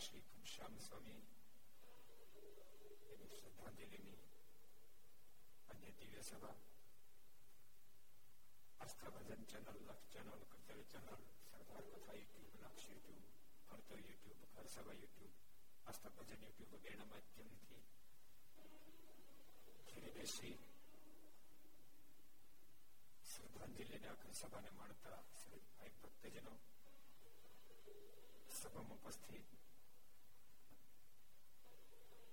અક્ષનિવાસી ઘનશ્યામ સ્વામી એની શ્રદ્ધાંજલિની અન્ય દિવ્ય સભા Aastha Bhajan channel Laksh channel Kartavya channel Sardar Katha YouTube Laksh YouTube ફરતો યુટ્યુબ ઘર સભા યુટ્યુબ આસ્થા ભજન યુટ્યુબ વગેરેના માધ્યમથી ઘેરે બેસી શ્રદ્ધાંજલિને આખર સભાને માણતા ભાઈ ભક્તજનો સભામાં ઉપસ્થિત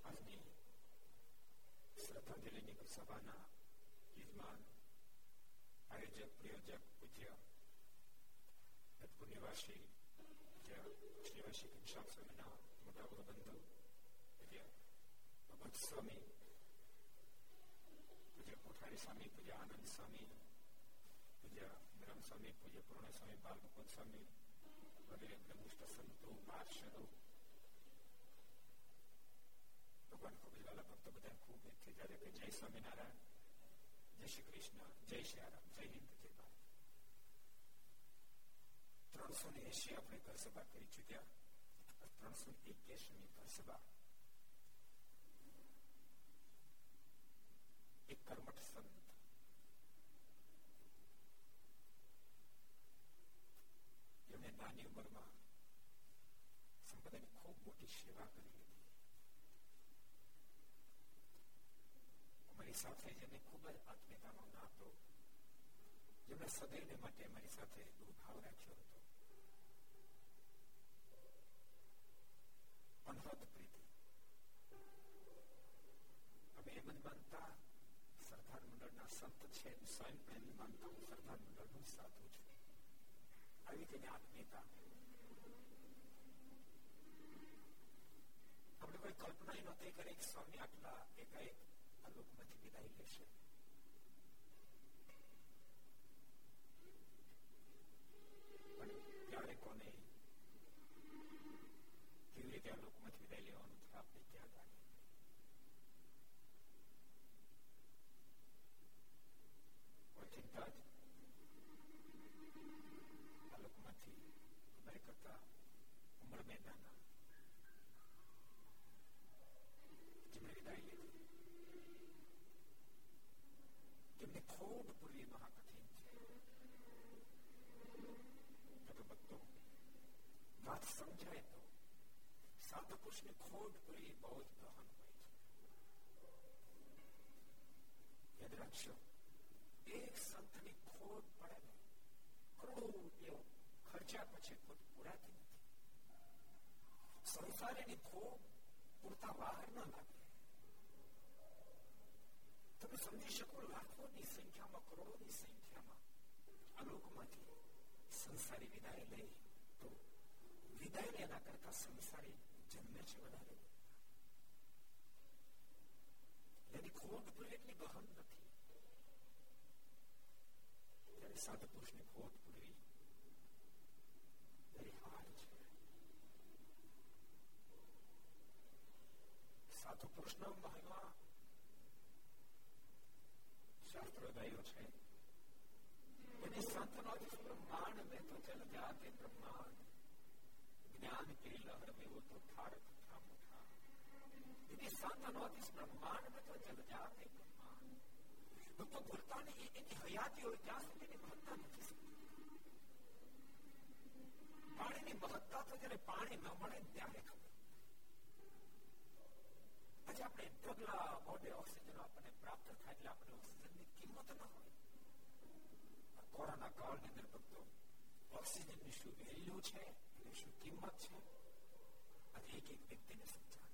આજની શ્રદ્ધાંજલિની સભાના યજમાન આયોજક પ્રયોજક પૂજ્ય નિવાસી પૂજ્ય શ્રીવાસી ઘનશ્યામ સ્વામીના મોટા બંધુ પૂજ્ય ભગત સ્વામી પૂજ્ય કોઠારી સ્વામી પૂજ્ય આનંદ સ્વામી પૂજ્ય બ્રહ્મ સ્વામી પૂજ્ય પૂર્ણ સ્વામી બાલ મુકુદ સ્વામી વગેરે બ્રહ્મનિષ્ઠ સંતો પાર્ષદો ભગવાન કબીરવાલા ભક્તો બધા ખૂબ એકથી જ્યારે કે જય સ્વામિનારાયણ જય શ્રી કૃષ્ણ જય શ્રી રામ જય હિન્દ જય ભારત ત્રણસો ને એસી આપણે ઘર સભા કરી ચુક્યા ત્રણસો એક્યાસી ઘર સભા એક કર્મઠ સંત એમણે નાની ઉંમરમાં સંપ્રદાયની ખૂબ મોટી સેવા કરી લીધી અમારી સાથે જેને ખૂબ જ આત્મીયતાનો નાતો જેમણે સદૈવને માટે અમારી સાથે બહુ ભાવ રાખ્યો હતો અનહદ પ્રીતિ અમે એમ જ માનતા સરદાર મંડળના સંત છે સ્વયં પણ એમ માનતા હું સરદાર મંડળનો સાધુ છું આવી તેની આત્મીયતા આપણે કોઈ કલ્પના નહોતી કરી સ્વામી આટલા એકાએક આ લોકમાંથી વિદાય લેશે પણ ત્યારે કોને કેવી રીતે આ લોકમાંથી વિદાય લેવાનું છે આપણે ક્યાં લાગે કોઈ ચિંતા જ આ લોકમાંથી અમારી કરતા ઉમર મેદાના જેમને ખોટ પૂર્વી મહાકઠિન છે તો ભક્તો વાત સમજાય તો સાધુ પુરુષની ખોટ પૂરી બહુ જ ગહન હોય છે યાદ રાખશો એક સંતની ખોટ પડે ને કરોડો એવો ખર્ચા પછી ખોટ પૂરાતી નથી સંસારીની ખોટ પૂરતા બહાર ન લાગે તમે સમજી શકો લાખોની સંખ્યામાં કરોડોની સંખ્યામાં આ લોકમાંથી સંસારી વિદાય લે તો વિદાય લેના કરતા સંસારી જન્મે છે વધારે એની ખોટ પૂરી એટલી ગહન નથી ત્યારે સાધુ પુરુષની ખોટ પૂરવી હાર છે સાધુ પુરુષનો મહિમા શાસ્ત્ર ગાયો છે એની સાંતનો બ્રહ્માંડ મેં તો જલ જાતે બ્રહ્માંડ જ્ઞાન की लहर में वो तो ठारक था मुठा એની સાંતનો બ્રહ્માંડ મેં તો જલ જાતે બ્રહ્માંડ ભક્તો ભૂલતા નહીં એની હયાતી હોય ત્યાં સુધી એની મહત્તા નથી પાણીની મહત્તા તો જયારે પાણી ન મળે ત્યારે ખબર આજે આપણે ઢગલા મોઢે ઓક્સિજન આપણને પ્રાપ્ત થાય એટલે આપણે ઓક્સિજનની કિંમત ન હોય કોરોના કાળની અંદર ભક્તો ઓક્સિજનની શું વેલ્યુ છે એની શું કિંમત છે આજે એક એક વ્યક્તિને સમજાવી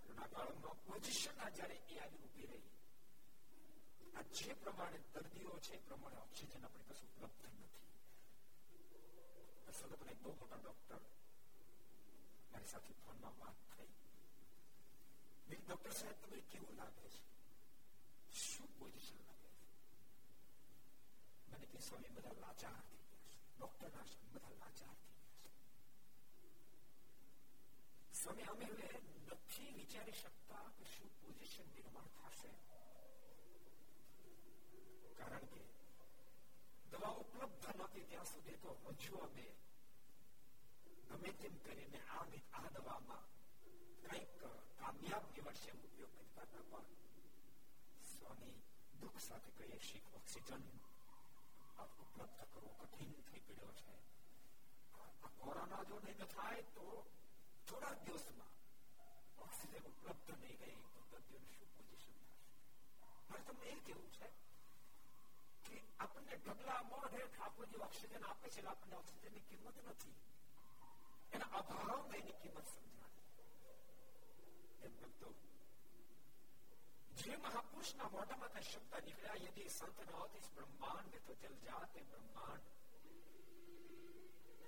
કોરોના કાળમાં પોઝિશન જયારે એ આજે ઉભી રહી આ જે પ્રમાણે દર્દીઓ છે એ પ્રમાણે ઓક્સિજન આપણી પાસે ઉપલબ્ધ નથી સદપને બહુ મોટા ડોક્ટર મારી સાથે ફોનમાં વાત થઈ મેં ડોક્ટર સાહેબ તમને કેવું લાગે છે શું પોઝિશન લાગે છે મને કે સ્વામી બધા લાચાર થઈ ગયા છે ડોક્ટરના બધા લાચાર થઈ ગયા છે સ્વામી અમે હવે નથી વિચારી શકતા કે શું પોઝિશન નિર્માણ થશે કારણ કે દવા ઉપલબ્ધ નથી ત્યાં સુધી તો હજુ અમે ગમે તેમ કરીને આ આ દવામાં કંઈક કામયાબ નીવડશે એમ ઉપયોગ કરતા હતા પણ સ્વામી દુઃખ સાથે કહીએ છીએ ઓક્સિજન ઉપલબ્ધ કરવો કઠિન થઈ પડ્યો છે આ કોરોના જો નહીં થાય તો થોડા દિવસમાં ઓક્સિજન ઉપલબ્ધ નહીં રહી તો દર્દીઓને શું પોઝિશન થશે મારે તમને એ કેવું છે કે આપણને ઢગલા મોઢે ઠાકોર જે ઓક્સિજન આપે છે આપણને ઓક્સિજનની કિંમત નથી એના અભાવ એની કિંમત સમજાય એમ ભક્તો જે મહાપુરુષના મોઢામાં કઈ શબ્દ નીકળ્યા યદિ સંત ન હોતી બ્રહ્માંડ તો જલ જાતે બ્રહ્માંડ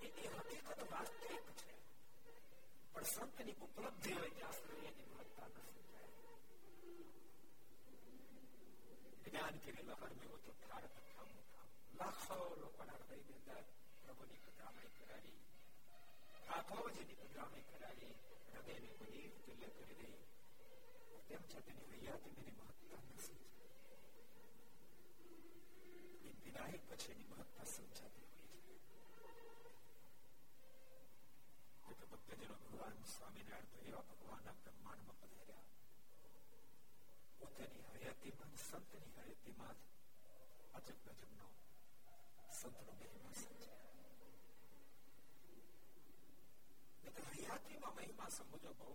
એ હકીકત વાસ્તવિક છે પણ સંતની ઉપલબ્ધિ હોય ત્યાં સુધી એની મહત્તા ન સમજાય જ્ઞાન કરી લહર મેં તો થાર લાખો લોકોના હૃદયની અંદર પ્રભુની પધરામણી કરાવી આત્માવજીની પધરામણી કરાવી હૃદયને બધી તુલ્ય કરી દઈ તેમ છતાં હૈયાથી મેરી મહત્તા ન સમજાય એ વિદાય પછીની મહત્તા સમજાતી હોય છે ભક્તજનો ભગવાન સ્વામિનારાયણ તો એવા ભગવાનના બ્રહ્માંડમાં પધાર્યા પોતાની હયાતીમાં સંતની હયાતીમાં અજબ ગજબનો સંતનો મહિમા સમજાય હયાતીમાં મહિમા સમજો બહુ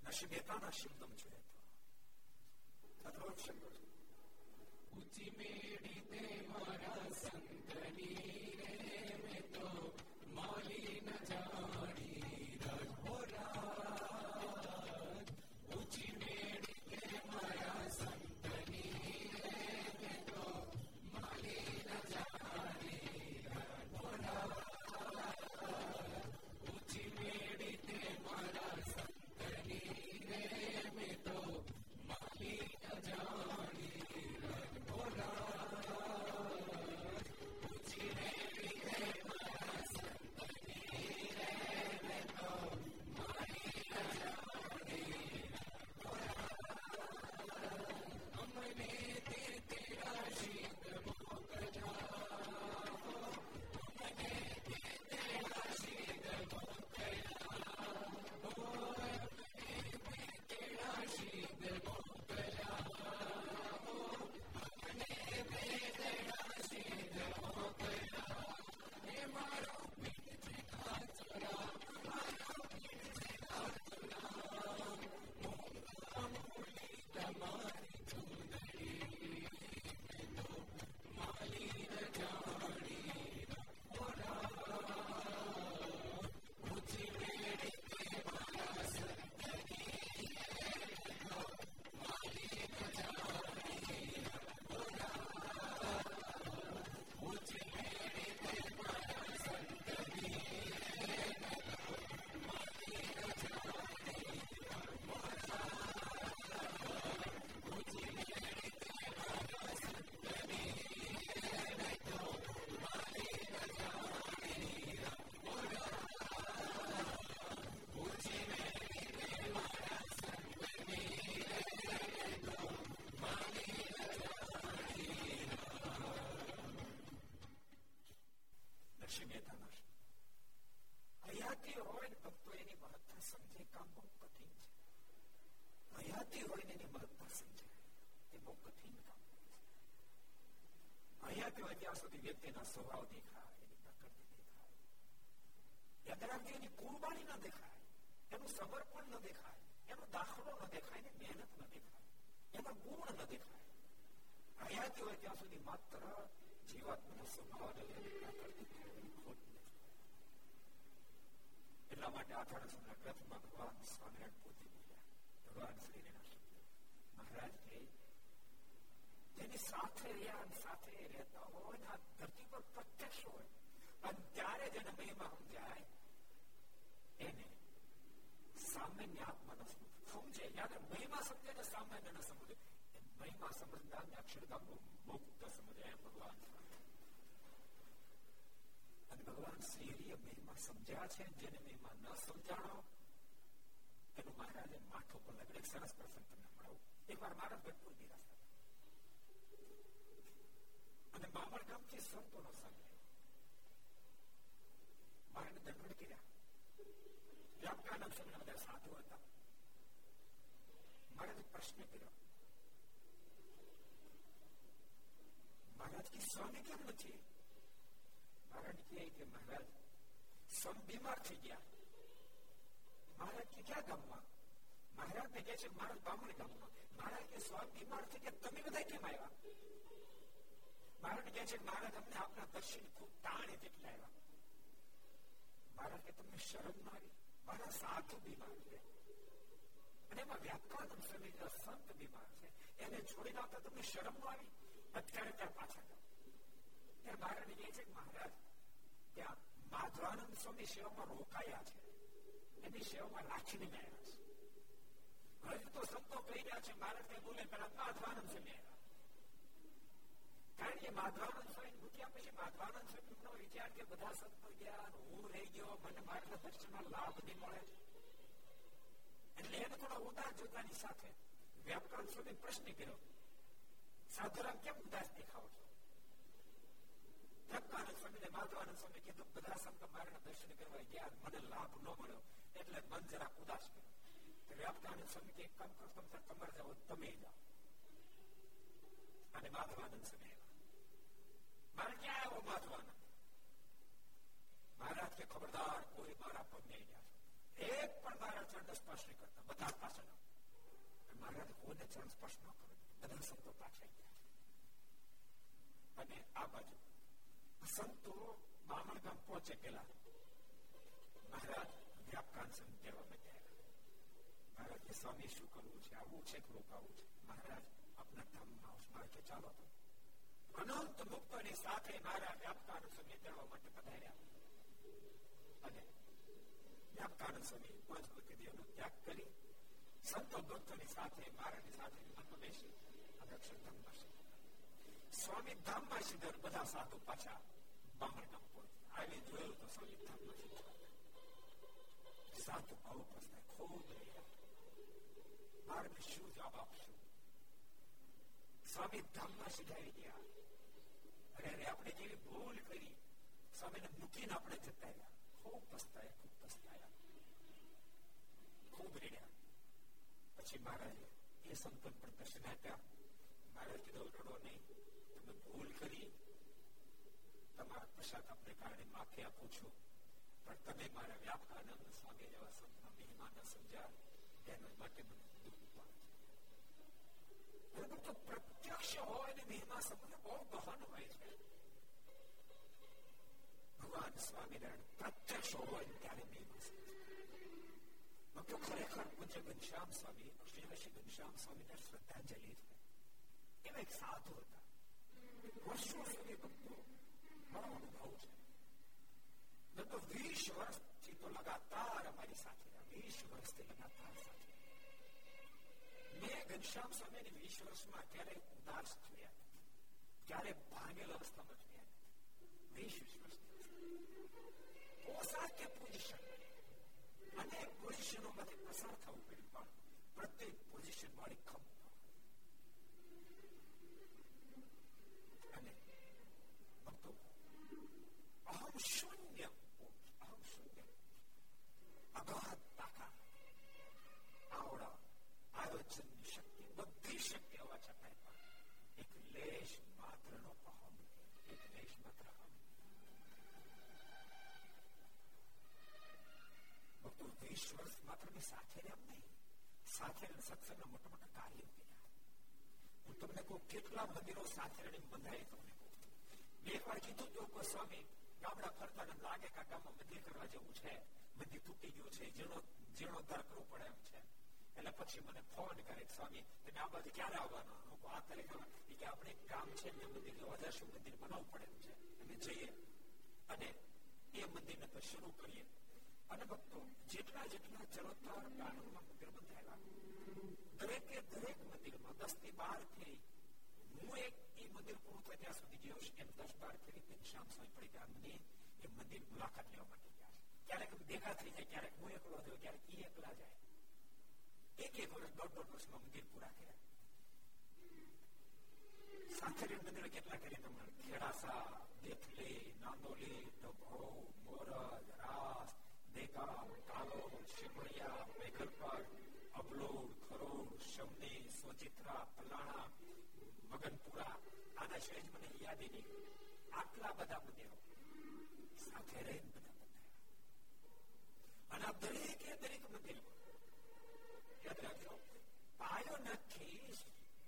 કામ છે નશી મહેતાના શબ્દો જોઈએ તો અદભુત શબ્દો છે ઊંચી મેળી તે મારા સંતની રે મેં તો માલી ન જાણી યાદ રાખજો એની કુરબાની ન દેખાય એનું સમર્પણ ન દેખાય એનો દાખલો ન દેખાય એની મહેનત ન દેખાય એના ગુણ ન દેખાય હયાતી હોય ત્યાં સુધી માત્ર જીવાત્માનો સ્વભાવ પ્રકૃતિ ખોટ એટલા માટે આઠાડસના ગ્રંથમાં ભગવાન સ્વામિનારાયણ પોતે બોલ્યા ભગવાન શ્રીના શબ્દ મહારાજ કે જેની સાથે રહ્યા સાથે રહેતા હોય આ ધરતી પર પ્રત્યક્ષ હોય અને ત્યારે જેને મહિમા સમજાય એને સામાન્ય આત્માનો સમજે યાદ મહિમા સમજે ને સામાન્ય ન સમજે મહિમા સમજદાર ને અક્ષરધામ મુક્ત સમજે એમ ભગવાન અને ભગવાન શ્રી હરિએ મહિમા સમજ્યા છે જેને મહિમા ન સમજાણો એનું મહારાજે માથું પર લગડે સરસ પ્રસંગ તમને મળાવું એકવાર મહારાજ ભરપૂર નિરાશ અને બામણ ગામ થી સંતો નો સંગ મહારાજ દંડ કર્યા વ્યાપકાનંદ સમય બધા સાધુ હતા મહારાજ પ્રશ્ન કર્યો મહારાજ કે સ્વામી કેમ નથી મહારાજ કહે કે મહારાજ સ્વમ બીમાર થઈ ગયા મહારાજ કે ક્યાં ગામમાં મહારાજ ને કહે છે મહારાજ બામણ ગામમાં મહારાજ કે સ્વામ બીમાર થઈ ગયા તમે બધા કેમ આવ્યા મહારાજ કહે છે મહારાજ અમને આપના દર્શન ખૂબ તાણે જેટલા આવ્યા મહારાજ કે તમને શરમ ના આવી મારા સાધુ બીમાર છે અને એમાં વ્યાપકાનંદ સ્વામી સંત બીમાર છે એને છોડી આવતા તમને શરમ ન આવી અત્યારે ત્યાં પાછા જાઓ ત્યારે મહારાજ કહે છે મહારાજ ત્યાં માધવાનંદ સ્વામી સેવામાં રોકાયા છે એની સેવામાં રાખીને મેં આવ્યા છે હજુ તો સંતો કહી રહ્યા છે મહારાજ કઈ બોલે પેલા માધવાનંદ સ્વામી આવ્યા કારણ કે માધવાનંદ સ્વામી મૂક્યા પછી માધવાનંદ સ્વામી નો વિચાર કે બધા સંતો ગયા હું રહી ગયો મને મારા દર્શન લાભ નહીં મળે એટલે એને થોડા ઉદાસ જોતાની સાથે વ્યાપકાન સ્વામી પ્રશ્ન કર્યો સાધુરામ કેમ ઉદાસ દેખાવો છો વ્યાપકાનંદ સ્વામી ને માધવાનંદ સ્વામી કીધું બધા સંતો મારા દર્શન કરવા ગયા મને લાભ ન મળ્યો એટલે મન જરા ઉદાસ કર્યો વ્યાપકાનંદ સ્વામી કે કામ કરો તમે તમારે જાઓ તમે જાઓ અને માધવાનંદ સ્વામી મારે ક્યાં આવ્યો માધવાનંદ મહારાજ કે ખબરદાર કોઈ મારા પગ નહીં જાય એક પણ મારા ચરણ સ્પર્શ નહીં કરતા બધા પાછળ મહારાજ કોઈને ચરણ સ્પર્શ ન કરે બધા સંતો પાછળ ગયા અને આ બાજુ સંતો બામણ ગામ પહોંચે પેલા મહારાજ વ્યાપકાન સંત કહેવા માંડ્યા મહારાજ કે સ્વામી શું કરવું છે આવું છે કે રોકાવું છે મહારાજ આપના ધામમાં મારે કે ચાલો તો અનંત મુક્તોની સાથે મારા વ્યાપકાન સ્વામી તેડવા માટે પધાર્યા અને વ્યાપકાનંદ સ્વામી પાંચ ભક્તિ દેવનો ત્યાગ કરી સંતો ભક્તોની સાથે મારાની સાથે મનમાં બેસી અક્ષરધામમાં સ્વામી ધામમાં સીધા બધા સાધુ પાછા બામણ ગામ પહોંચ્યા આવી જોયું તો સ્વામી ધામમાં સીધા સાધુ ભાવ પ્રશ્ન ખૂબ રહ્યા મારે શું જવાબ આપશું સ્વામી ધામમાં સીધાઈ ગયા અરે અરે આપણે જેવી ભૂલ કરી સ્વામીને મૂકીને આપણે જતા રહ્યા ખૂબ પસ્તાયા ખૂબ પસ્તાયા ખૂબ રેડ્યા પછી મહારાજે એ સંતન પણ દર્શન આપ્યા મહારાજ કીધું રડો નહીં તમે ભૂલ કરી તમારા પ્રસાદ આપને કારણે માફી આપું છું પણ તમે મારા વ્યાપકાનંદ સ્વામી જેવા સંતના મહિમા ન સમજ્યા એના માટે મને દુઃખ પડે છે પ્રત્યક્ષ હોય અને મહિમા સમજ બહુ ગહન હોય છે ભગવાન સ્વામિનારાયણ પ્રત્યક્ષ હોય ત્યારે મહિમા સમજે તો ખરેખર પૂજ્ય ઘનશ્યામ સ્વામી શ્રી હર્ષ ઘનશ્યામ સ્વામીને શ્રદ્ધાંજલિ છે એવા એક સાધુ હતા વર્ષો સુધી ભક્તો મારો અનુભવ છે મેં તો વીસ વર્ષથી તો લગાતાર અમારી સાથે વીસ વર્ષથી લગાતાર સાથે મેં ઘનશ્યામ સ્વામીને વીસ વર્ષમાં ક્યારે ઉદાસ જોયા ક્યારે ભાંગેલ અવસ્થામાં જોયા વીસ વીસ વર્ષ પોશાક પોઝિશન અનેક પોઝિશનો માંથી પસાર થવું પડ્યું પણ પ્રત્યેક પોઝિશન વાળી ખમ અને ભક્તો અહમ શૂન્ય અહમ શૂન્ય અગાધ ભક્તો વીસ વર્ષ માત્ર મેં સાથે એમ નહીં સાથે સત્સંગના મોટા મોટા કાર્યો કર્યા હું તમને કહું કેટલા મંદિરો સાથે રહીને બંધાય તમને કહું મેં એકવાર કીધું તો કોઈ સ્વામી ગામડા ફરતા ને લાગે કે ગામમાં મંદિર કરવા જેવું છે મંદિર તૂટી ગયું છે જીર્ણો જીર્ણોદ્ધાર કરવો પડે એમ છે એટલે પછી મને ફોન કરે સ્વામી તમે આ બાજુ ક્યારે આવવાનો હું આ તારીખે કે આપણે ગામ છે ને મંદિર વધારે મંદિર બનાવવું પડે એમ છે અમે જઈએ અને એ મંદિરને તો શરૂ કરીએ અને ભક્તો જેટલા જેટલા ચરોતર ગાર્ડનમાં મંદિર બંધાયેલા દરેકે દરેક મંદિરમાં દસ થી બાર ફેરી હું એક એ મંદિર પૂરું થાય ત્યાં સુધી ગયો એમ દસ બાર ફેરી શ્યામ સ્વામી પડી ગયા મને એ મંદિર મુલાકાત લેવા માટે ગયા ક્યારેક ભેગા થઈ જાય ક્યારેક હું એકલો થયો ક્યારેક એ એકલા જાય એક એક વર્ષ દોઢ દોઢ વર્ષમાં મંદિર પૂરા કર્યા સાંખરી મંદિર કેટલા કર્યા તમારે ખેડાસા દેથલી નાંદોલી ડભો મોરજ રાસ દેગામ કાલો શિમળિયા મેઘરપર અબલોડ ખરોડ શમની સ્વચિત્રા પલાણા મગનપુરા આના સિવાય મને યાદ નહીં આટલા બધા મંદિરો સાથે રહીને બધા બંધાયા અને આ દરેકે દરેક મંદિરમાં યાદ રાખજો પાયો નથી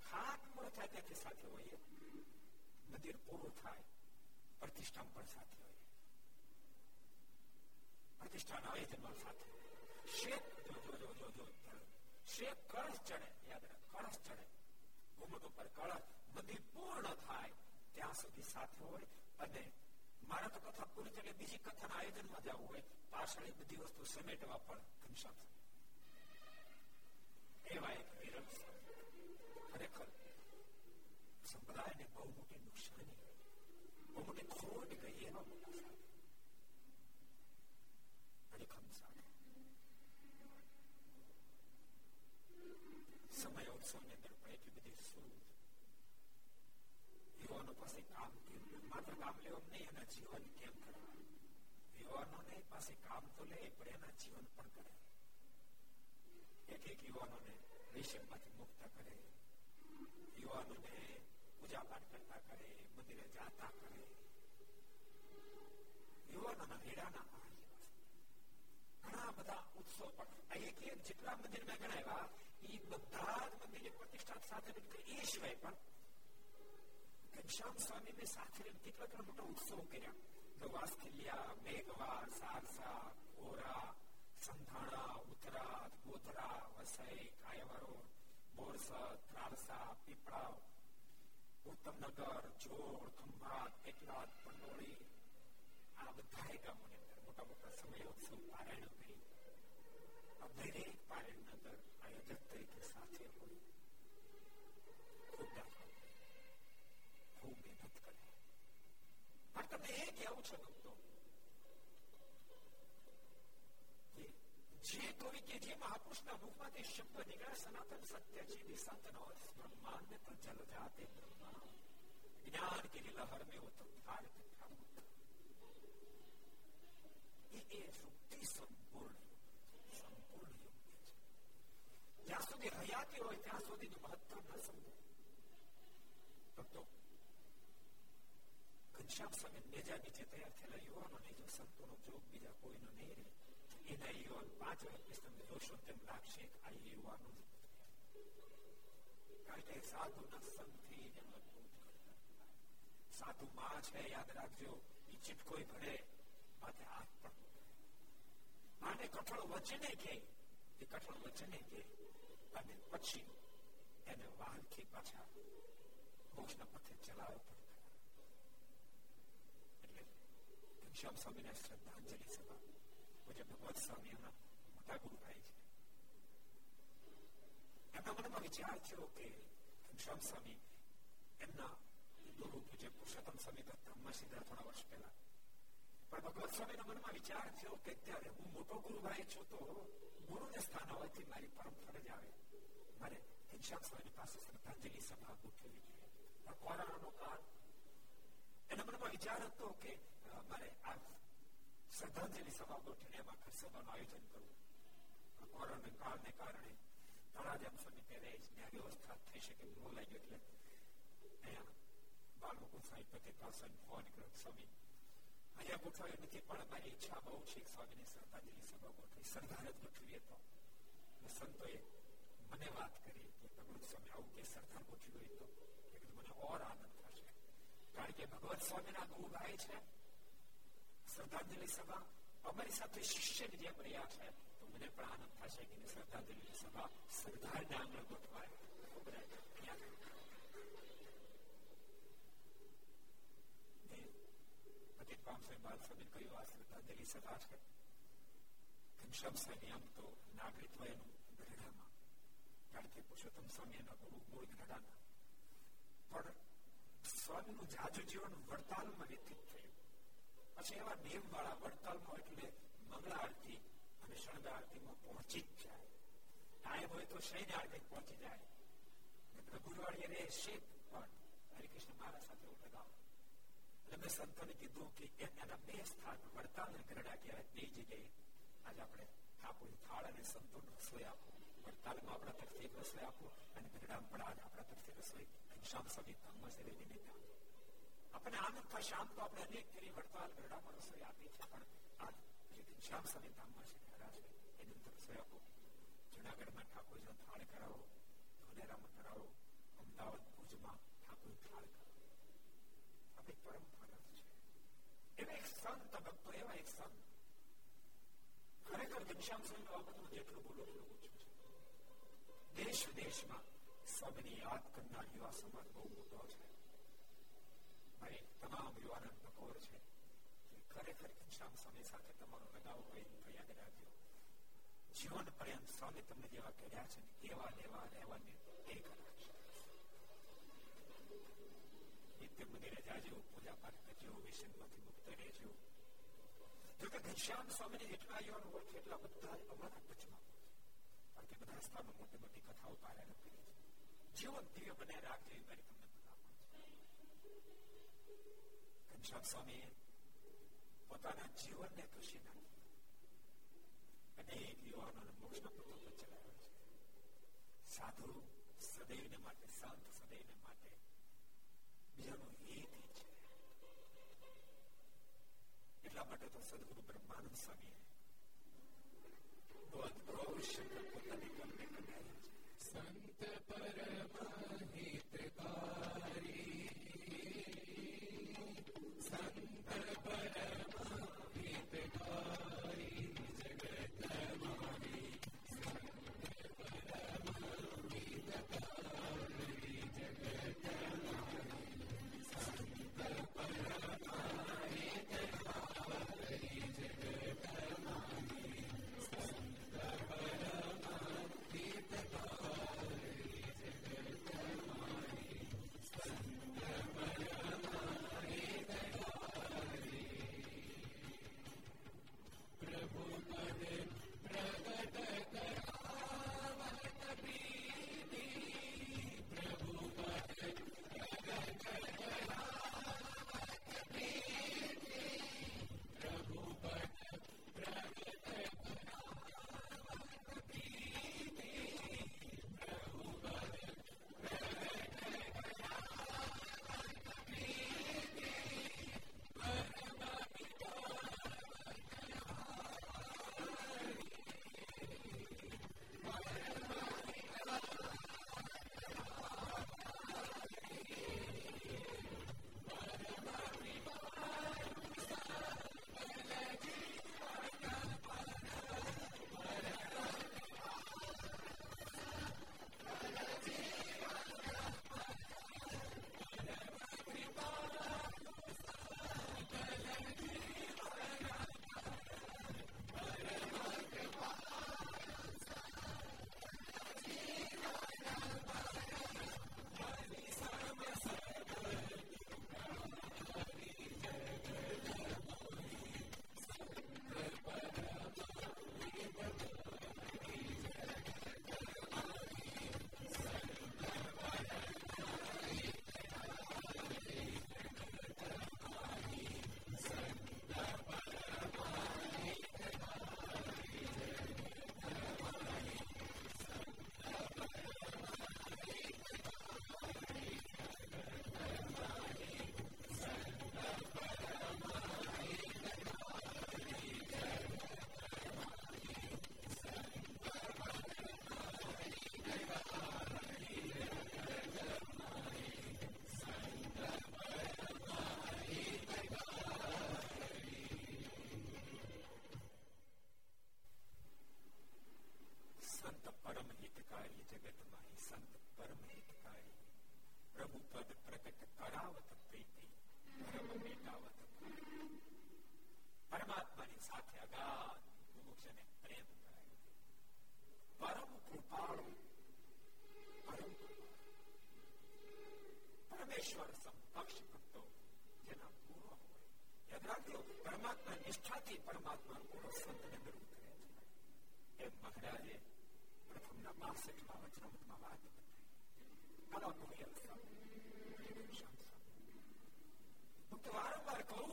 ખાતમુહૂર્ત થાય ત્યાંથી સાથે હોઈએ મંદિર પૂરું થાય પ્રતિષ્ઠા પણ સાથે હોય પ્રતિષ્ઠાના આયોજનમાં સાથે શેક જો જો જો જો જો શેક કળશ ચડે યાદ રાખ કળશ ચડે ઘુમટ ઉપર કળશ મંદિર પૂર્ણ થાય ત્યાં સુધી સાથે હોય અને મારા તો કથા પૂરી એટલે બીજી કથાના આયોજનમાં જવું હોય પાછળ બધી વસ્તુ સમેટવા પણ ઘનશ્યામ એવા એક વિરલ ખરેખર સંપ્રદાયને બહુ મોટી નુકસાની બહુ મોટી ખોટ ગઈ એવા મોટા સાધુ અડીખમ સાધુ સમય ઉત્સવની અંદર પણ એટલી બધી સૂઝ યુવાનો પાસે કામ કર્યું માત્ર કામ લેવું નહીં એના જીવન કેમ કરવા યુવાનોને પાસે કામ તો લે પણ એના જીવન પણ કરે એક એક યુવાનોને વિષયમાંથી મુક્ત કરે યુવાનોને પૂજા પાઠ કરતા કરે મંદિરે જાતા કરે યુવાનોના હેડાના ઘણા બધા ઉત્સવ પણ એક એક જેટલા મંદિર મેં ગણાવ્યા એ બધા જ મંદિરની પ્રતિષ્ઠા સાથે એ સિવાય પણ ઘનશ્યામ સ્વામી ને સાથે કેટલા ઘણા મોટા ઉત્સવ કર્યા વાસ્કિલિયા મેઘવા સારસા ઓરા સંધાણા ઉતરા ગોધરા વસઈ કાયવરો બોરસદ ત્રાલસા પીપળા ઉત્તમનગર જોડ ખંભાત પેટલાદ પંડોળી આ બધા ગામોની અંદર મોટા મોટા સમય ઉત્સવ પારાયણ કરી આ દરેક પારાયણ અંદર આયોજક તરીકે સાથે હોય ખૂબ ખૂબ મહેનત કરે પણ તમે એ કેવું છો ભક્તો જે કવિ કે જે મહાપુરુષના મુખમાંથી શબ્દ નીકળ્યા સનાતન સત્ય છે નિસંતનો બ્રહ્માંડ ને તો જલ જાતે જ્ઞાન की लहर में वो तो थार સુધી હયાતી હોય ત્યાં સુધી મહત્વ ન સમજો ભક્તો ઘનશ્યામ સ્વામી નેજા નીચે તૈયાર થયેલા યુવાનોને જો સંતોનો જોગ બીજા કોઈનો નહીં રહે એના યુવાન પાંચ વર્ષ તમે જોશો તેમ લાગશે આ યુવાનો કારણ કે સાધુના સંગથી એનો અદભુત સાધુ માં છે યાદ રાખજો એ ચીટકોઈ ભરે માથે હાથ પણ માને કઠોળ વચને કે એ કઠોળ વચને કે અને પછી એને વાહનથી પાછા મોક્ષના પથે ચલાવે પણ એટલે ઘનશ્યામ સ્વામીને શ્રદ્ધાંજલિ સભા પૂજ્ય ભગવત સ્વામી એમના મોટા ગુરુ ભાઈ છે એમના મનમાં વિચાર થયો કે ઘનશ્યામ સ્વામી એમના ગુરુ પૂજ્ય પુરુષોત્તમ સ્વામી તો બ્રહ્મા સિદ્ધા થોડા વર્ષ પહેલા પણ ભગવત સ્વામીના મનમાં વિચાર થયો કે ત્યારે હું મોટો ગુરુ ભાઈ છું તો ગુરુને સ્થાન હોવાથી મારી પરમ ફરજ આવે મારે ઘનશ્યામ સ્વામી પાસે શ્રદ્ધાંજલિ સભા ગોઠવવી જોઈએ પણ કોરોનાનો કાળ એના મનમાં વિચાર હતો કે મારે આ શ્રદ્ધાંજલિ સભા ગોઠવીને એમાં સભાનું આયોજન કરવું કોરોના કાળને કારણે તળાજામ સ્વામી ત્યારે ત્યાં વ્યવસ્થા થઈ શકે ન લાગ્યો એટલે અહીંયા બાળકો સાહિત્ય પાસે ફોન કર્યો સ્વામી અહીંયા ગોઠવાયો નથી પણ મારી ઈચ્છા બહુ છે સ્વામીની શ્રદ્ધાંજલિ સભા ગોઠવી સરદાર જ ગોઠવી હતો સંતોએ મને વાત કરી કે ભગવત સ્વામી આવું કે સરદાર ગોઠવી હોય તો મને ઓર આનંદ થશે કારણ કે ભગવત સ્વામીના ગુરુ ભાઈ છે શ્રદ્ધાંજલિ સભા અમારી સાથે શિષ્યની જેમ રહ્યા છે તો મને પણ આનંદ થશે કે શ્રદ્ધાંજલિ સભા સરદારના આંગણ ગોઠવાય પતિત પામસે બાદ સ્વામી કહ્યું આ શ્રદ્ધાંજલિ એવી સલાહ છે ઘનશ્યામ સ્વામી આમ તો નાગરિકત્વ એનું ગઢડામાં ત્યારથી પુરુષોત્તમ સ્વામી એના ગુરુ મૂળ ગઢડાના પણ સ્વામીનું જાજુ જીવન વડતાલમાં વ્યતીત થયું પછી એવા નિયમ વાળા વડતાલમાં એટલે મંગળા આરતી અને શણગાર આરતીમાં પહોંચી જ જાય ટાઈમ હોય તો શયન આરતી પહોંચી જાય પ્રભુવાળી રે શેત પણ હરિકૃષ્ણ મારા સાથે લગાવો એટલે મેં સંતોને કીધું કે એના બે સ્થાન વડતાલ અને ગરડા કહેવાય બે જગ્યાએ આજે આપણે ઠાકોર થાળ અને સંતોનો રસોઈ આપો વડતાલમાં આપણા તરફથી એક રસોઈ આપો અને ગરડામાં પણ આજે આપણા તરફથી રસોઈ શામ સભી ધામમાં સેવે નિમિત્ત આપણે આનંદ થશે આમ તો આપણે અનેક ફેરી વડતાલ ગરડામાં રસોઈ આપી છે પણ આજ શ્યામ સભી ધામમાં છે ખરા છે એની અંદર રસોઈ આપો જુનાગઢમાં ઠાકોરજીનો થાળ કરાવો ધોલેરામાં કરાવો અમદાવાદ ભુજમાં ઠાકોર થાળ કરાવો આપણી પરંપરા છે એવા એક સંત ભક્તો એવા એક સંત ખરેખર ઘનશ્યામ સ્વામી બાબતમાં જેટલું બોલો એટલું ઓછું છે દેશ વિદેશમાં સ્વામીને યાદ કરનાર યુવા સમાજ બહુ મોટો છે મારી તમામ યુવાનોને ટકોર છે કે ખરેખર ઘનશ્યામ સ્વામી સાથે તમારો લગાવ હોય તો યાદ રાખજો જીવન પર્યંત સ્વામી તમને જેવા કર્યા છે એવા લેવા રહેવાની એક રાખશે નિત્ય મંદિરે જાજો પૂજા પાઠ કરજો વિષયમાંથી મુક્ત રહેજો જો કે ઘનશ્યામ સ્વામીને જેટલા યુવાનો હોય છે એટલા બધા અમારા ટચમાં કારણ કે બધા સ્થાનો મોટી મોટી કથાઓ પારાયણ કરી છે જીવન દિવ્ય બને રાખજો એ મારી તમને ઘનશ્યામ સ્વામી પોતાના જીવનને કશી નાખી અનેક યુવાનોને મોક્ષના પથો પર ચલાવ્યા છે સાધુ સદૈવને માટે સંત સદૈવને માટે બીજાનું હિત છે એટલા માટે તો સદગુરુ બ્રહ્માનંદ સ્વામી બહુ અદભુત શબ્દ પોતાની કલમે કઢાયા છે સંત પરમહિતકારી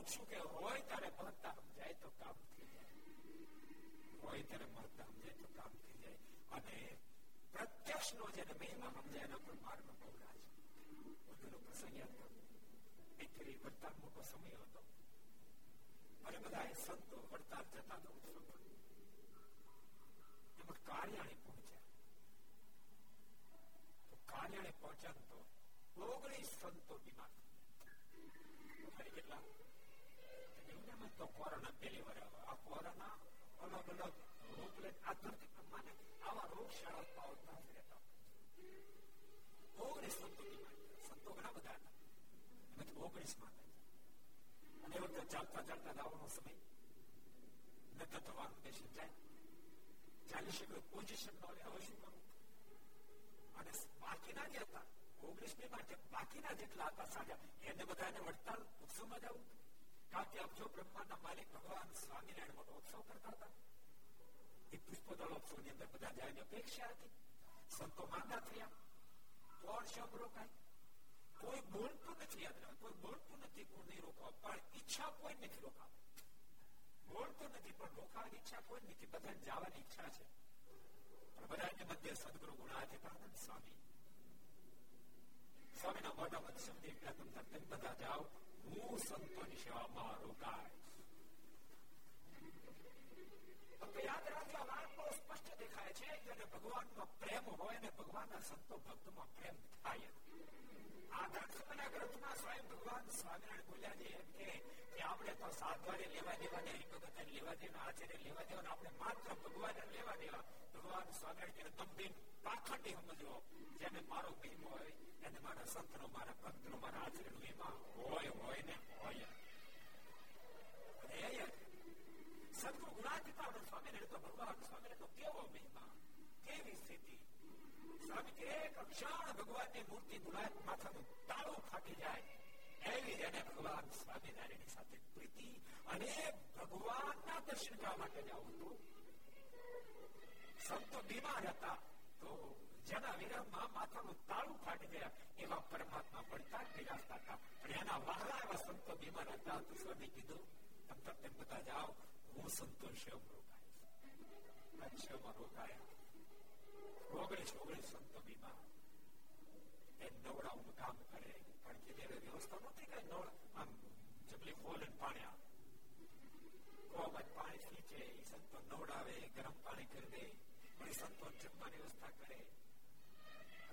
વારંવાર કહું છું કે હોય ત્યારે મહત્તા સમજાય તો કામ થઈ જાય હોય ત્યારે મહત્તા સમજાય તો કામ થઈ જાય અને પ્રત્યક્ષ નો જેને મહિમા સમજાય એના પર માર્ગ પહોંચા છે બધું પ્રસંગ યાદ કરો એકરી વડતાલ મોટો સમય હતો અને બધા સંતો વડતાલ જતા હતા ઉત્સવ એમાં કાર્યાણી પહોંચ્યા તો કાર્યાણી પહોંચ્યા તો ઓગણીસ સંતો બીમાર કેટલા દુનિયામાં તો કોરોના પહેલી વાર આ કોરોના અલગ અલગ રોગ લે આ ધરતી પ્રમાણે આવા રોગશાળા પાવતા જ રહેતા ઓગણીસ સંતો સંતો ઘણા બધા હતા એમાંથી ઓગણીસ માં અને એ વખતે ચાલતા ચાલતા દાવાનો સમય નતર થવાનું બેસી જાય ચાલી શકે પોઝિશન ન લે હવે શું કરવું અને બાકીના જે હતા ઓગણીસ ની માટે બાકીના જેટલા હતા સાજા એને બધાને વડતાલ ઉત્સવમાં જવું કારણ કે અબજો બ્રહ્માંડના માલિક ભગવાન સ્વામિનારાયણ મોટો ઉત્સવ કરતા હતા એ પુષ્પદળ ઉત્સવ ની અંદર બધા જાય અપેક્ષા હતી સંતો માંદા થયા કોણ શબ રોકાય કોઈ બોલતું નથી યાદ રાખો કોઈ બોલતું નથી કોઈ નહીં રોકાવ પણ ઈચ્છા કોઈ નથી રોકાવ બોલતું નથી પણ રોકાવાની ઈચ્છા કોઈ નથી બધાને જવાની ઈચ્છા છે પણ બધાની મધ્ય સદગુરુ ગુણાતીતાનંદ સ્વામી સ્વામીના મોઢા મત શબ્દ એકલા તમતા તેમ બધા જાઓ હું સંતોની સેવામાં રોકાય યાદ રાખજો આ વાત બહુ સ્પષ્ટ દેખાય છે જેને ભગવાનનો પ્રેમ હોય ને ભગવાનના સંતો ભક્તમાં પ્રેમ થાય આ દર્શનના ગ્રંથમાં સ્વયં ભગવાન સ્વામિનારાયણ બોલ્યા છે એમ કે આપણે તો સાધવાને લેવા દેવા ને હરિભગત લેવા દેવા આચાર્ય લેવા દેવા આપણે માત્ર ભગવાન લેવા દેવા ભગવાન સ્વામિનારાયણ ગંભીર પાખંડી સમજો જેને મારો ભીમ હોય એને મારા સંતનો મારા ભક્તનો મારા આચરણનો એમાં હોય હોય ને હોય સદગુરુ ગુણાતીતાનંદ સ્વામિનારાયણ તો ભગવાન સ્વામિનારાયણ તો કેવો મહિમા કેવી સ્થિતિ સ્વામી કે એક ક્ષણ ભગવાનની મૂર્તિ ગુલાબ માથાનું તાળું ફાટી જાય એવી એને ભગવાન સ્વામિનારાયણની સાથે પ્રીતિ અને ભગવાનના દર્શન કરવા માટે જવું હતું સંતો બીમાર હતા તો જેના વિરહમાં માથાનું તાળું ફાટી ગયા એવા પરમાત્મા પડતા બિરાજતા હતા પણ એના વહાલા એવા સંતો બીમાર હતા તો સ્વામી કીધું તમ તેમ બધા જાઓ હું સંતોષ રોકાય શેવમાં રોકાયા ઓગણીસ ઓગણીસ સંતો બીમાર એ નવડાવું કામ કરે કારણ કે ત્યારે વ્યવસ્થા નહોતી કઈ નવડા આમ જબલી ખોલ પાણી આવે કોમાં પાણી ખીચે એ સંતો નવડાવે ગરમ પાણી કરી દે વળી સંતો જમવાની વ્યવસ્થા કરે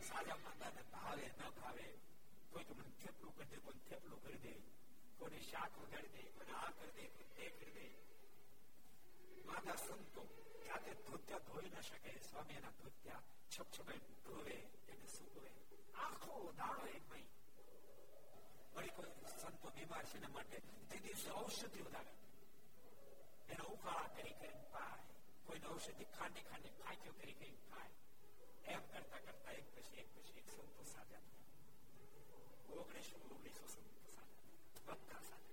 સાજા માંદાને ભાવે ન ભાવે કોઈ તો મને થેપલું કરી દે કોઈ થેપલું કરી દે કોઈને શાક વગાડી દે કોઈને આ કરી દે કોઈ તે કરી દે માતા સંતો જાતે ધોત્યા ધોઈ ન શકે સ્વામી એના ધોત્યા છપ છપાઈ ધોવે એને સૂકવે આખો દાડો એક મહી વળી કોઈ સંતો બીમાર છે એના માટે તે દિવસે ઔષધિ વધારે એનો ઉકાળા કરી કરીને પાય કોઈને ઔષધિ ખાંડી ખાંડી ફાંક્યો કરી કરી ખાય એમ કરતા કરતા એક પછી એક પછી એક સંતો સાજા થયા ઓગણીસો ઓગણીસો સંતો સાજા બધા સાજા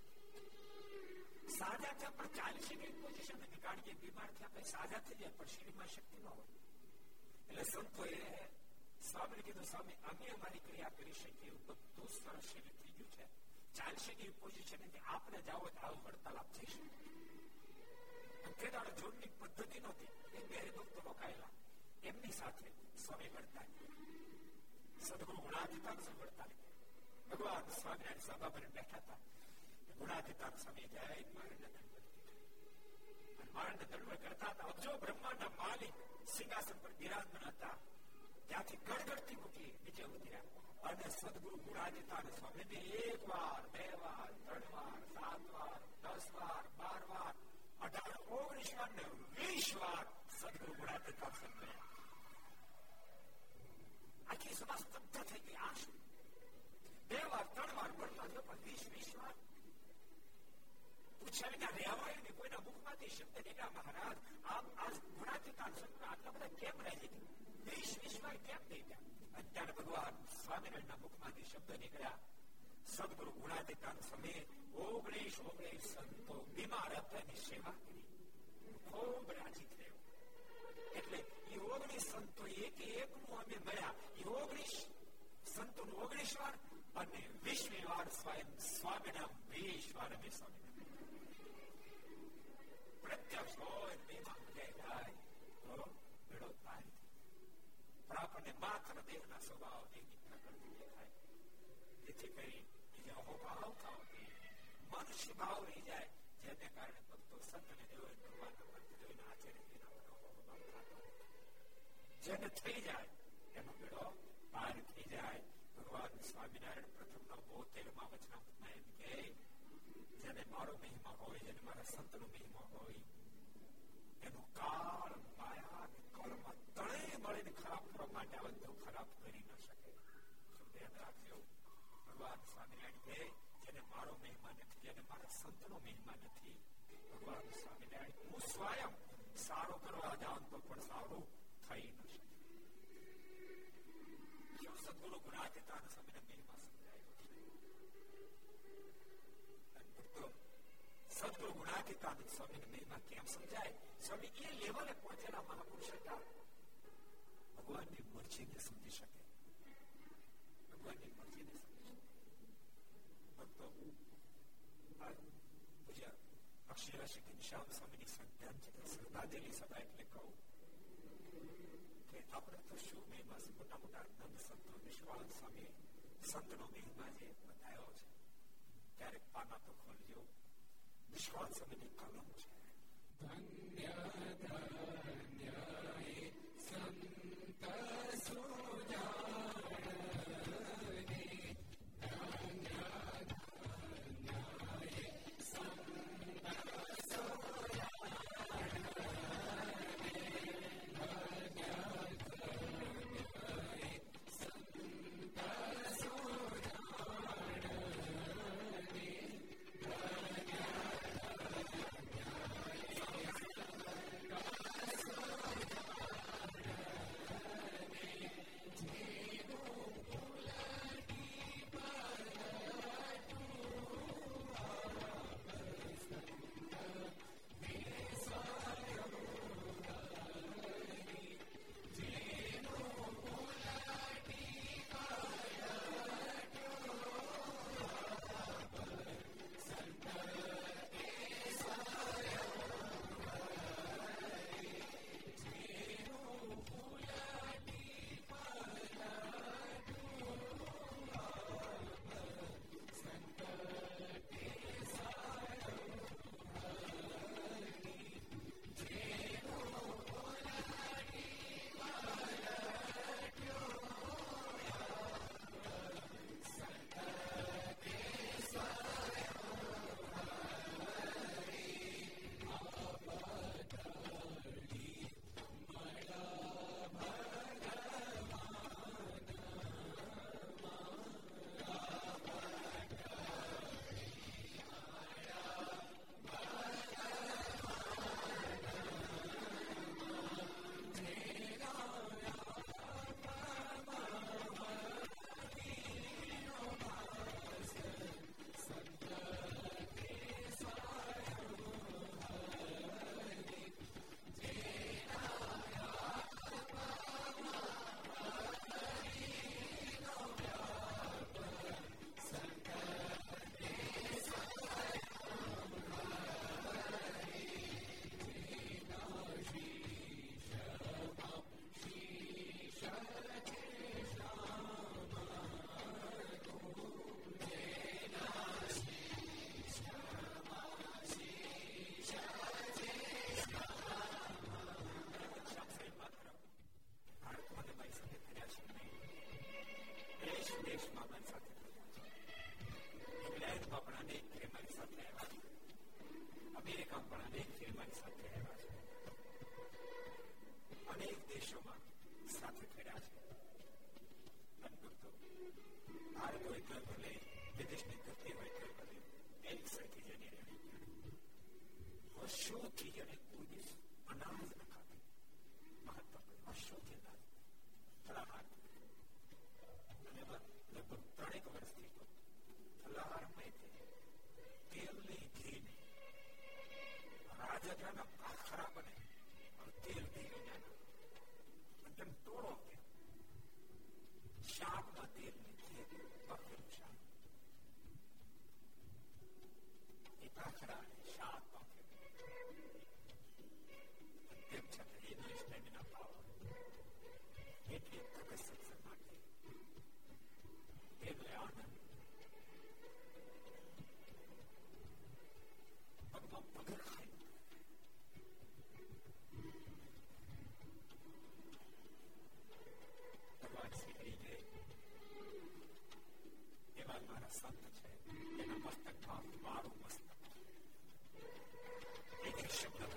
સાજા થયા પણ ચાલી શકે પોઝિશન નથી કારણ કે બીમાર થયા પછી સાજા થઈ જાય પણ શરીરમાં શક્તિ ન હોય એટલે સંતોએ સ્વામી કીધું સ્વામી અમે અમારી ક્રિયા કરી શકીએ બધું સરસ શરીર થઈ ગયું છે ચાલશે કે પોઝિશન નથી આપણે જાઓ તો આવું હડતાલ થઈ શકે તે દાડે જોડની પદ્ધતિ નહોતી એ બે ભક્તો રોકાયેલા એમની સાથે સ્વામી વળતા સદગુરુ ગુણાતીતાન સંભળતા ભગવાન સ્વામિનારાયણ સભા પર બેઠા હતા ગુણાતીતાન સ્વામી જય મારણને દંડવત મારણને દંડવત કરતા હતા અબજો બ્રહ્માંડના માલિક સિંહાસન પર બિરાજમાન હતા ત્યાંથી ગડગડતી મૂકી નીચે ઉતર્યા અને સદગુરુ ગુણાતીતાન સ્વામીને એક વાર બે વાર ત્રણ વાર ત્રણ વાર ભણતા થયો પણ વીસ વીસ વાર પૂછ્યા વિના રહેવાય ને કોઈના મુખમાંથી શબ્દ નીકળ્યા મહારાજ આપ આ ગુણાતીતાન સંત આટલા બધા કેમ રહી વીસ વીસ વાર કેમ થઈ ગયા અત્યારે ભગવાન સ્વામિનારાયણના મુખમાંથી શબ્દ નીકળ્યા સદગુરુ ગુણાતીતાન સમયે ઓગણીસ ઓગણીસ સંતો બીમાર હતા એની સેવા કરી ખૂબ રાજી થયો એટલે એ ઓગણીસ સંતો એક એક નું અમે મળ્યા એ ઓગણીસ સંતો નું ઓગણીસ વાર અને વીસમી વાર સ્વયં સ્વામીના વીસ વાર અમે સ્વામી પ્રત્યક્ષ હોય બેમાં જય જાય તો બેડો પાર પણ આપણને માત્ર દેહના સ્વભાવ દેહની પ્રકૃતિ દેખાય જેથી કરી બીજા અહોભાવ થવાથી મનુષ્ય ભાવ રહી જાય જેને કારણે ભક્તો સંતને દેવો ભગવાનના મંત્ર જોઈને આચરે એના અહોભાવ થતો જેને થઈ જાય એનો બેડો પાર થઈ જાય ભગવાન સ્વામિનારાયણ પ્રથમ નો બોતેર માં વચનામૃતમાં એમ કે જેને મારો મહિમા હોય જેને મારા સંતનો મહિમા હોય એનો કાળ માયા કાળમાં ત્રણેય મળીને ખરાબ કરવા માટે આવે તો ખરાબ કરી ન શકે ધ્યાન રાખજો ભગવાન સ્વામિનારાયણ કહે જેને મારો મહિમા નથી જેને મારા સંતનો મહિમા નથી ભગવાન સ્વામિનારાયણ હું સ્વયં સારો કરવા જાઉં તો પણ સારું થઈ ન શકે સદગુરુ ગુણાતીતાન સ્વામીને મહિમા સમજાયો સદગુરુ ગુણાતીતાન સ્વામીને મહિમા કેમ સમજાય સ્વામી એ લેવલે પહોંચેલા મહાપુરુષ હતા ભગવાનની મરજીને સમજી શકે ભગવાનની મરજીને સમજી શકે ભક્તો પૂજા અક્ષરા શ્રી ઘનશ્યામ સ્વામીની શ્રદ્ધાંજલિ શ્રદ્ધાંજલિ સભા એટલે કહું કે આપણે તો શું મહિમા છે મોટા મોટા નંદ સંતો નિષ્કાળ સ્વામી સંતનો મહિમા જે બતાવ્યો છે ક્યારેક પાના તો ખોલજો નિષ્કાળ સ્વામીની કલમ છે ધન્ય ધન્ય સંત વર્ષોથી પગમાં પગર ખાય ભગવાન શ્રી હરિ એવા મારા સંત છે એના મસ્તક ભાવ મારું મસ્તક એક શબ્દ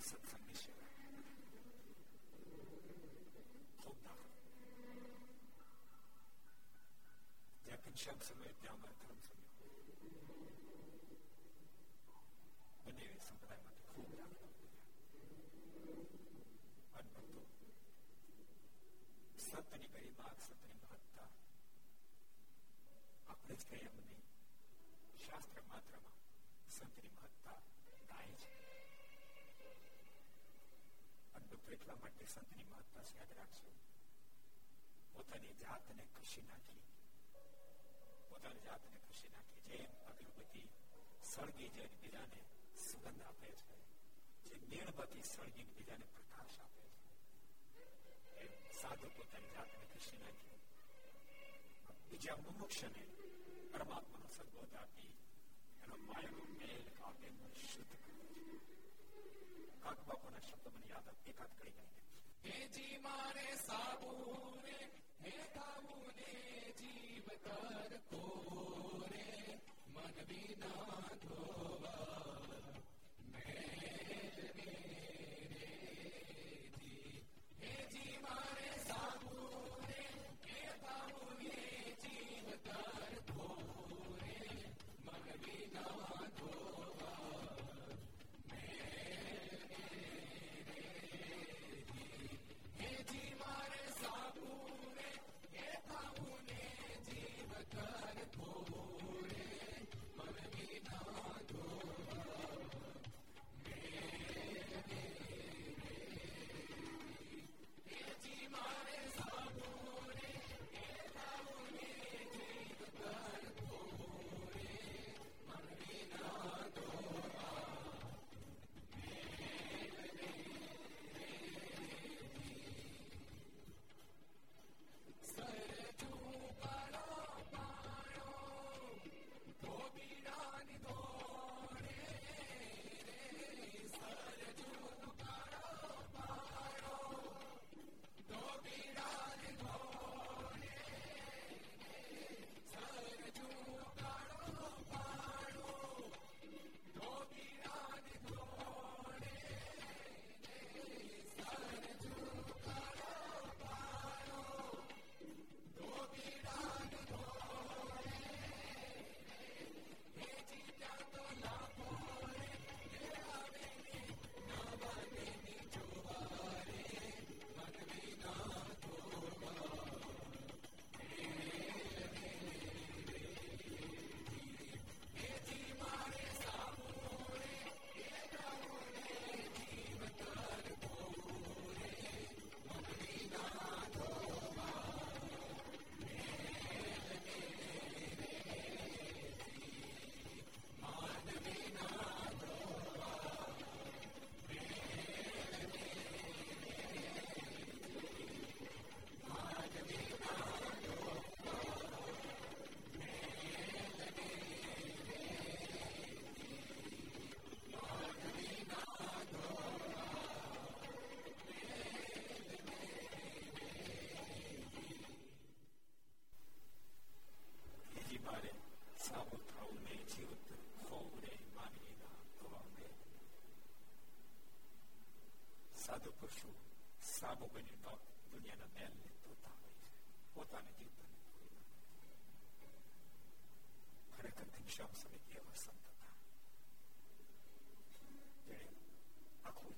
ખૂબ સત્સંગની સેવા ખૂબ દાખલ જ્યાં ઘનશ્યામ સમય ત્યાં અમારે ધર્મ સમય બંને સંપ્રદાય માટે ખૂબ દાખલ અનભક્તો સત્યની ગરિમા સત્યની મહત્તા આપણે જ કહીએ એમ નહીં શાસ્ત્ર માત્રમાં સંતની મહત્તા અનભક્તો એટલા માટે સંતની મહત્તા યાદ રાખશો પોતાની જાતને ખુશી નાખી પોતાની જાતને ખુશી નાખી જેમ અગરબત્તી સળગી જાય બીજાને સુગંધ આપે છે જે મીણબત્તી સળગી બીજાને પ્રકાશ આપે છે સાધુ પોતાની જાતને ખુશી નાખી બીજા મુમુક્ષને પરમાત્માનો સદબોધ આપી એનો માયાનો મેલ કાપે શુદ્ધ કરે છે કાક બાપુના શબ્દ મને યાદ એકાદ કરી ગઈ હેજી મારે સાબુને હે કાબુને જીવ કર કોરે મન વિના ધોવા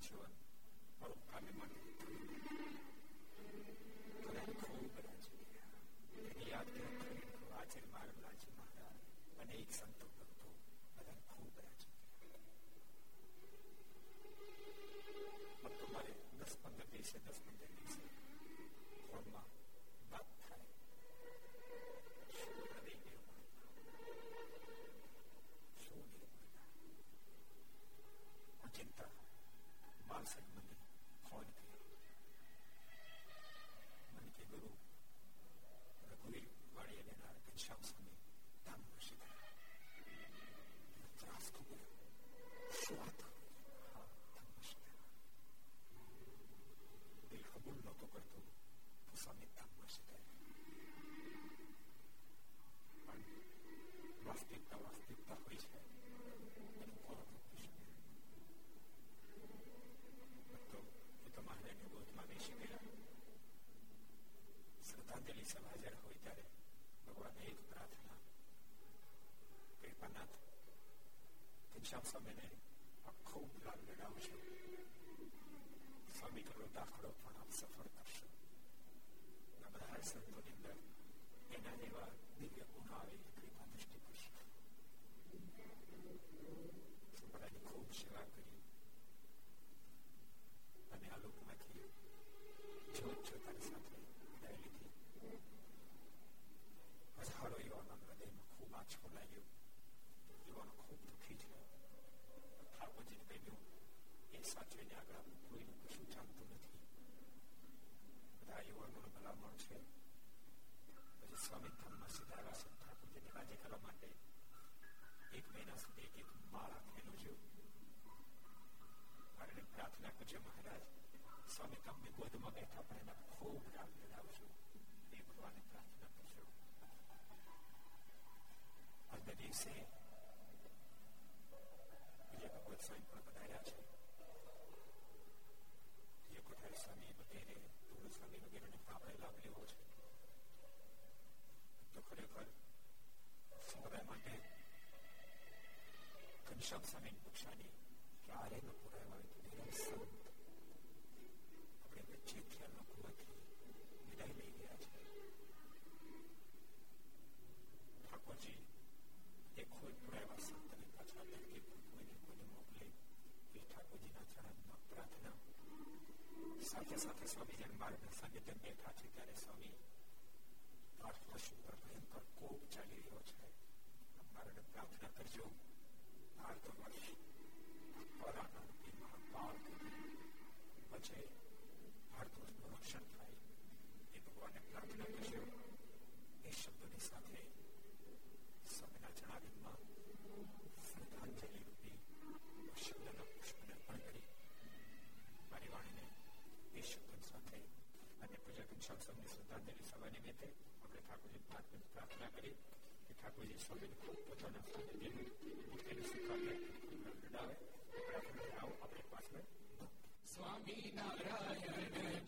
ชวนปลุกทำให้มัน그런 고음을 아십니다. 이야기는 그리고 아직 말을 하지만 안에 익산 똑똑도 그런 고음을 아십니다. 어떤 말이 दस पंद्रह बीस से दस पंद्रह बीस से फॉर्मा बात था शुरू नहीं हो पाएगा शुरू नहीं हो पाएगा चिंता सांसद बने कौन थे मन के गुरु रघुवीर वाड़िया ने नारद श्याम स्वामी धाम घोषित त्रास को बोला स्वाद દિલ કબૂલ નહોતો કરતો તો સ્વામી પછી મેળા શ્રદ્ધાંજલિ સભા હાજર હોય ત્યારે ભગવાન એક પ્રાર્થના કૃપાનાથ ઘનશ્યામ સ્વામીને આખો ઉપલાલ લડાવશો સ્વામી કરો દાખલો પણ આપ સફળ કરશો બધા સંતોની અંદર એના જેવા દિવ્ય ગુણ આવે કૃપા દ્રષ્ટિ કરશો સંપ્રદાયની ખૂબ સેવા કરી અને આ લોકોમાંથી જોત જોતાની સાથે વિદાય લીધી હજારો યુવાનો હૃદયમાં ખૂબ આંચકો લાગ્યો યુવાનો ખૂબ દુઃખી છે ઠાકોરજીને કહ્યું એ સાચવીને આગળ કોઈનું કશું ચાલતું નથી બધા યુવાનોનો ભલામણ છે પછી સ્વામી ધામમાં સીધા છે ઠાકોરજીને રાજી કરવા માટે એક મહિના સુધી એક માળ આપેલો છે અને પ્રાર્થના કરજો મહારાજ સ્વામી તમને ગોદમાં બેઠા પણ એના ખૂબ રામ લડાવશો એ ભગવાને પ્રાર્થના કરશો આજના દિવસે વિજય ભગવત સ્વામી પણ બનાવ્યા છે જે કોઠારી સ્વામી વગેરે તુલ સ્વામી વગેરેને પણ આપણે લાભ લેવો છે તો ખરેખર સમુદાય માટે ઘનશ્યામ સ્વામી કક્ષાની ક્યારે ન પુરાવા હોય તો સંત આપણે વચ્ચેથી આ લોકોમાંથી વિદાય લઈ ગયા છે ઠાકોરજી એ કોઈ પુરાવા સંતને પાછા તરીકે કોઈને કોઈને મોકલે એ ઠાકોરજીના ચરણમાં પ્રાર્થના સાથે સાથે સ્વામી જન માર્ગના સાનિધ્ય બેઠા છે ત્યારે સ્વામી આઠ વર્ષ ઉપર ભયંકર કોપ ચાલી રહ્યો છે મારે પ્રાર્થના કરજો ભારત વર્ષ પરાના મહાકાળ પછી પ્રાર્થના કરજો એ શબ્દોની સાથે સ્વામીના જણાવ્યામાં શ્રદ્ધાંજલિ રૂપી શબ્દના પુષ્પને અર્પણ કરી મારી વાણીને એ શબ્દ સાથે અને પૂજા ઘનશ્યામ સ્વામી શ્રદ્ધાંજલિ સભા નિમિત્તે આપણે ઠાકોરજી પ્રાર્થના કરી કે ઠાકોરજી સ્વામીને ખૂબ પોતાના સ્થાને દેવું મુક્તિને સ્વીકારે લડાવે પ્રાર્થના આવો આપણે પાછળ સ્વામી નારાયણ